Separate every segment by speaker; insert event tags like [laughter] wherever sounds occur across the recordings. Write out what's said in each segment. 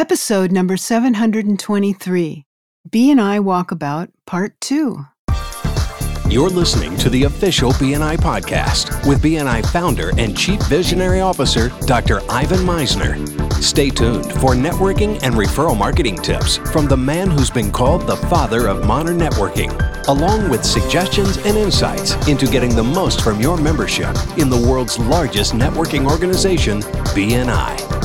Speaker 1: Episode number 723 BNI Walkabout Part 2.
Speaker 2: You're listening to the official BNI podcast with BNI founder and chief visionary officer, Dr. Ivan Misner. Stay tuned for networking and referral marketing tips from the man who's been called the father of modern networking, along with suggestions and insights into getting the most from your membership in the world's largest networking organization, BNI.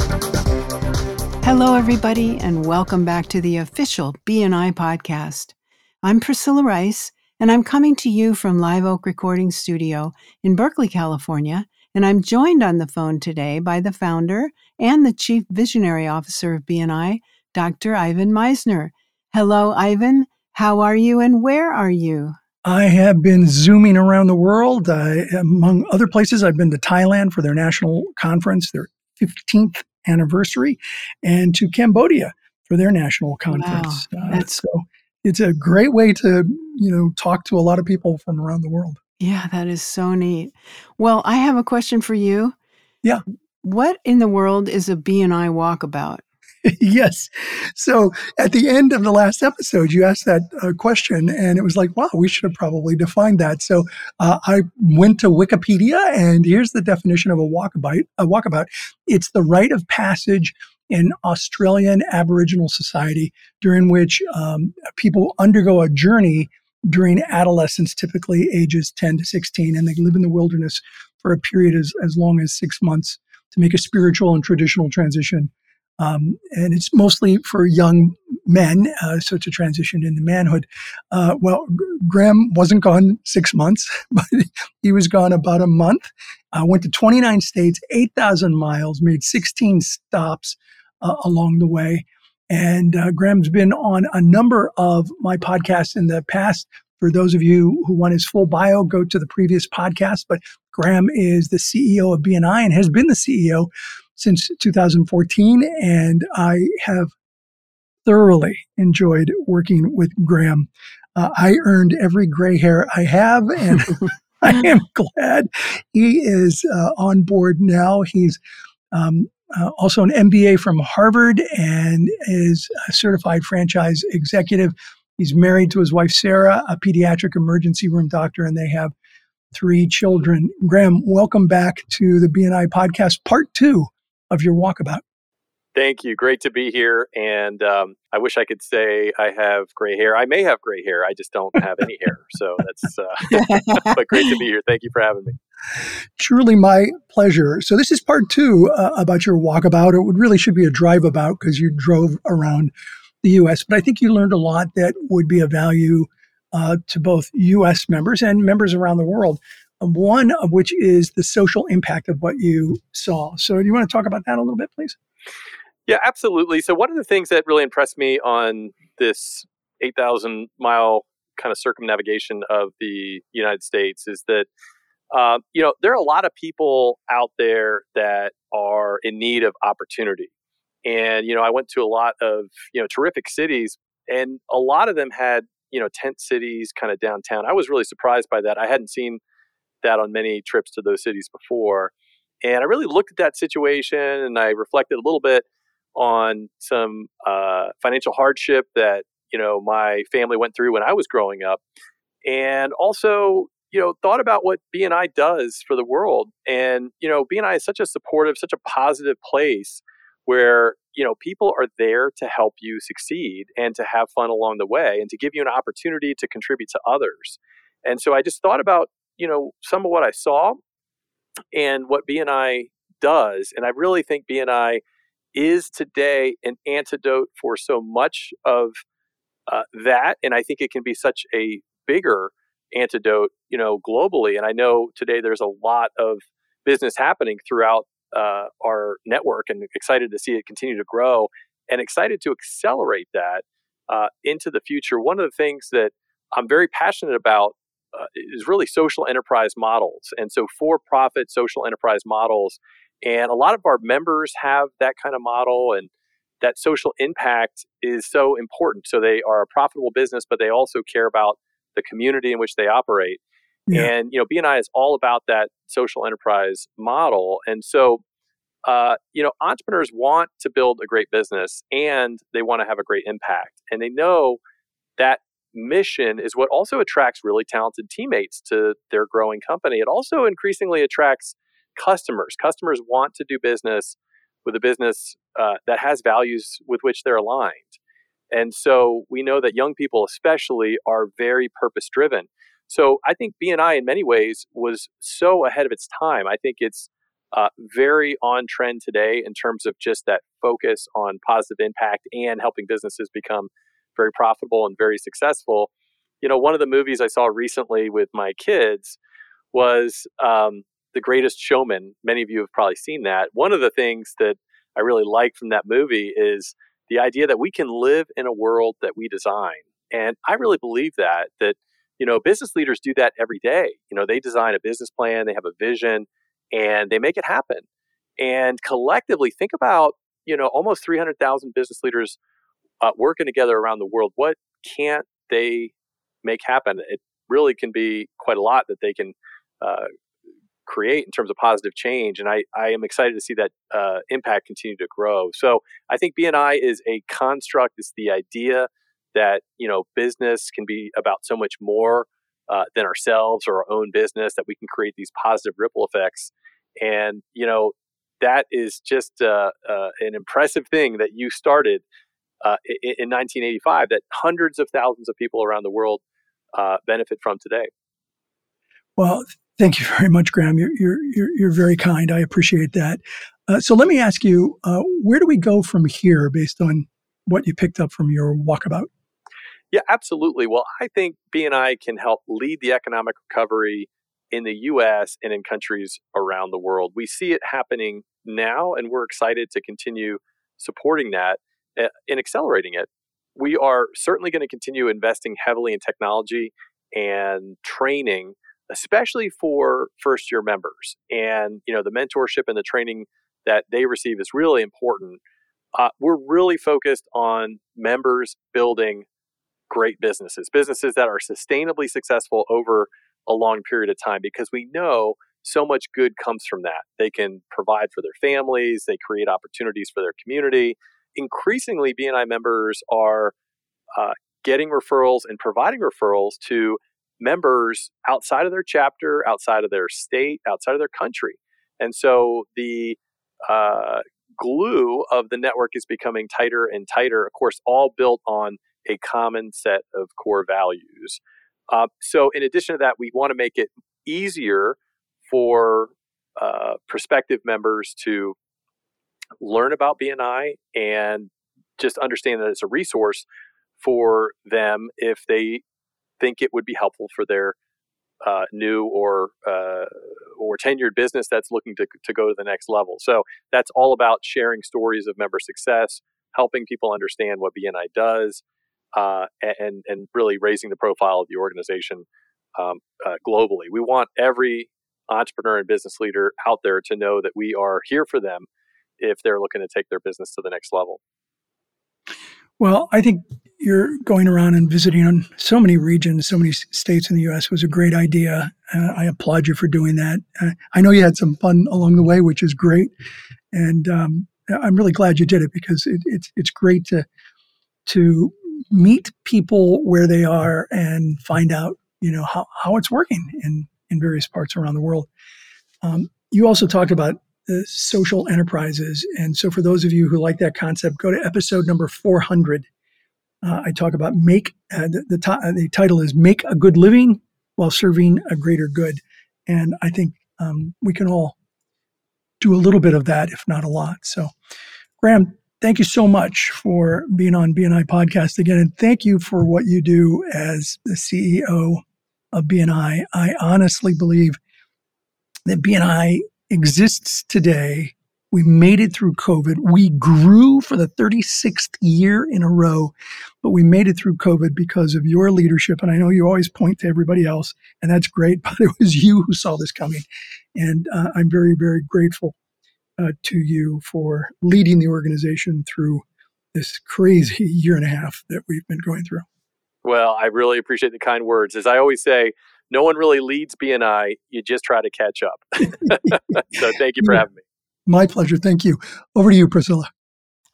Speaker 1: Hello, everybody, and welcome back to the official BNI podcast. I'm Priscilla Rice and I'm coming to you from Live Oak Recording Studio in Berkeley, California, and I'm joined on the phone today by the founder and the Chief Visionary Officer of BNI, Dr. Ivan Misner. Hello, Ivan. How are you and where are you?
Speaker 3: I have been zooming around the world. Among other places, I've been to Thailand for their national conference, their 15th anniversary, and to Cambodia for their national conference.
Speaker 1: Wow, that's
Speaker 3: uh, so it's a great way to you know talk to a lot of people from around the world.
Speaker 1: Yeah that is so neat. Well i have a question for you.
Speaker 3: Yeah.
Speaker 1: What in the world is a bni walkabout [laughs]
Speaker 3: yes so at the end of the last episode you asked that uh, question and it was like wow we should have probably defined that so uh, i went to wikipedia and here's the definition of a walkabout a walkabout it's the rite of passage in Australian Aboriginal society, during which um, people undergo a journey during adolescence, typically ages 10 to 16, and they live in the wilderness for a period as, as long as six months to make a spiritual and traditional transition. Um, and it's mostly for young men, uh, so to transition into manhood. Uh, well, Graham wasn't gone six months, [laughs] but he was gone about a month. Uh, went to 29 states, 8,000 miles, made 16 stops, uh, along the way. And uh, Graham's been on a number of my podcasts in the past. For those of you who want his full bio, go to the previous podcast. But Graham is the CEO of BNI and has been the CEO since 2014. And I have thoroughly enjoyed working with Graham. Uh, I earned every gray hair I have, and [laughs] [laughs] I am glad he is uh, on board now. He's um, uh, also an MBA from Harvard and is a certified franchise executive. He's married to his wife, Sarah, a pediatric emergency room doctor, and they have three children. Graham, welcome back to the BNI podcast, part two of your walkabout.
Speaker 4: Thank you. Great to be here. And um, I wish I could say I have gray hair. I may have gray hair. I just don't have any hair. So that's, uh, [laughs] but great to be here. Thank you for having me.
Speaker 3: Truly my pleasure. So this is part two uh, about your walkabout. It would really should be a drive about because you drove around the U.S. But I think you learned a lot that would be of value uh, to both U.S. members and members around the world. One of which is the social impact of what you saw. So, do you want to talk about that a little bit, please?
Speaker 4: Yeah, absolutely. So one of the things that really impressed me on this 8,000 mile kind of circumnavigation of the United States is that uh, you know there are a lot of people out there that are in need of opportunity, and you know I went to a lot of you know terrific cities, and a lot of them had you know tent cities kind of downtown. I was really surprised by that. I hadn't seen that on many trips to those cities before. And I really looked at that situation and I reflected a little bit on some uh, financial hardship that you know my family went through when I was growing up, and also you know thought about what BNI does for the world. And you know BNI is such a supportive, such a positive place where you know people are there to help you succeed and to have fun along the way and to give you an opportunity to contribute to others. And so I just thought about you know some of what I saw and what BNI does, and I really think BNI is today an antidote for so much of uh, that, and I think it can be such a bigger antidote, you know, globally. And I know today there's a lot of business happening throughout uh, our network, and excited to see it continue to grow, and excited to accelerate that uh, into the future. One of the things that I'm very passionate about uh, is really social enterprise models, and so for-profit social enterprise models and a lot of our members have that kind of model and that social impact is so important. So they are a profitable business, but they also care about the community in which they operate. Yeah. And, you know, BNI is all about that social enterprise model. And so uh, you know, entrepreneurs want to build a great business and they want to have a great impact. And they know that mission is what also attracts really talented teammates to their growing company. It also increasingly attracts customers. Customers want to do business with a business uh, that has values with which they're aligned. And so we know that young people, especially, are very purpose driven. So I think BNI, in many ways, was so ahead of its time. I think it's uh, very on trend today in terms of just that focus on positive impact and helping businesses become very profitable and very successful. You know, one of the movies I saw recently with my kids was um, The Greatest Showman. Many of you have probably seen that. One of the things that I really like from that movie is the idea that we can live in a world that we design. And I really believe that, that, you know, business leaders do that every day. You know, they design a business plan, they have a vision, and they make it happen. And collectively, think about, you know, almost 300,000 business leaders uh, working together around the world. What can't they make happen? It really can be quite a lot that they can uh, create in terms of positive change. And I, I am excited to see that uh, impact continue to grow. So I think BNI is a construct. It's the idea that you know business can be about so much more uh, than ourselves or our own business. That we can create these positive ripple effects. And you know that is just uh, uh an impressive thing that you started uh, in, in, 1985. That hundreds of thousands of people around the world uh, benefit from today.
Speaker 3: Well, Thank you very much, Graham. You're, you're, you're, you're very kind. I appreciate that. Uh, so let me ask you, uh, where do we go from here based on what you picked up from your walkabout?
Speaker 4: Yeah, absolutely. Well, I think BNI can help lead the economic recovery in the U.S. and in countries around the world. We see it happening now, and we're excited to continue supporting that uh, and accelerating it. We are certainly going to continue investing heavily in technology and training especially for first year members. And, you know, the mentorship and the training that they receive is really important. Uh, we're really focused on members building great businesses, businesses that are sustainably successful over a long period of time, because we know so much good comes from that. They can provide for their families, they create opportunities for their community. Increasingly, BNI members are uh, getting referrals and providing referrals to members outside of their chapter, outside of their state, outside of their country. And so the uh, glue of the network is becoming tighter and tighter, of course, all built on a common set of core values. Uh, so, in addition to that, we want to make it easier for uh, prospective members to learn about BNI and just understand that it's a resource for them if they think it would be helpful for their uh, new or uh, or tenured business that's looking to, to go to the next level. So that's all about sharing stories of member success, helping people understand what BNI does, uh, and and really raising the profile of the organization um, uh, globally. We want every entrepreneur and business leader out there to know that we are here for them if they're looking to take their business to the next level.
Speaker 3: Well, I think you're going around and visiting on so many regions, so many states in the U.S. was a great idea. Uh, I applaud you for doing that. Uh, I know you had some fun along the way, which is great, and um, I'm really glad you did it because it, it's it's great to to meet people where they are and find out you know how, how it's working in in various parts around the world. Um, you also talked about the social enterprises. And so, for those of you who like that concept, go to episode number 400. Uh, I talk about make uh, the, the, to- the, title is Make a Good Living While Serving a Greater Good. And I think um, we can all do a little bit of that, if not a lot. So, Graham, thank you so much for being on BNI Podcast again. And thank you for what you do as the CEO of BNI. I honestly believe that BNI exists today. We made it through COVID. We grew for the 36th year in a row, but we made it through COVID because of your leadership. And I know you always point to everybody else, and that's great, [laughs] but it was you who saw this coming. And uh, I'm very, very grateful uh, to you for leading the organization through this crazy [laughs] year and a half that we've been going through.
Speaker 4: Well, I really appreciate the kind words. As I always say, no one really leads BNI. You just try to catch up. [laughs] so thank you for having me.
Speaker 3: My pleasure. Thank you. Over to you, Priscilla.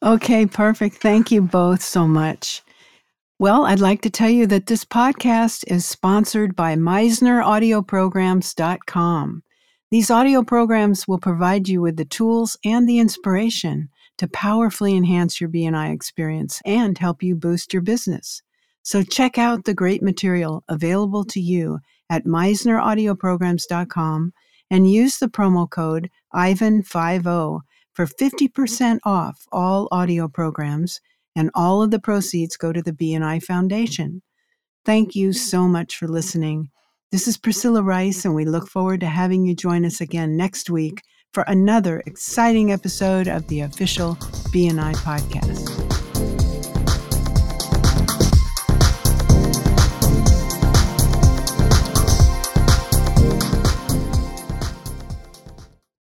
Speaker 1: Okay, perfect. Thank you both so much. Well, I'd like to tell you that this podcast is sponsored by MisnerAudioprograms.com. These audio programs will provide you with the tools and the inspiration to powerfully enhance your BNI experience and help you boost your business. So check out the great material available to you at MisnerAudioprograms.com and use the promo code IVAN50 for 50% off all audio programs, and all of the proceeds go to the BNI Foundation. Thank you so much for listening. This is Priscilla Rice, and we look forward to having you join us again next week for another exciting episode of the official BNI podcast.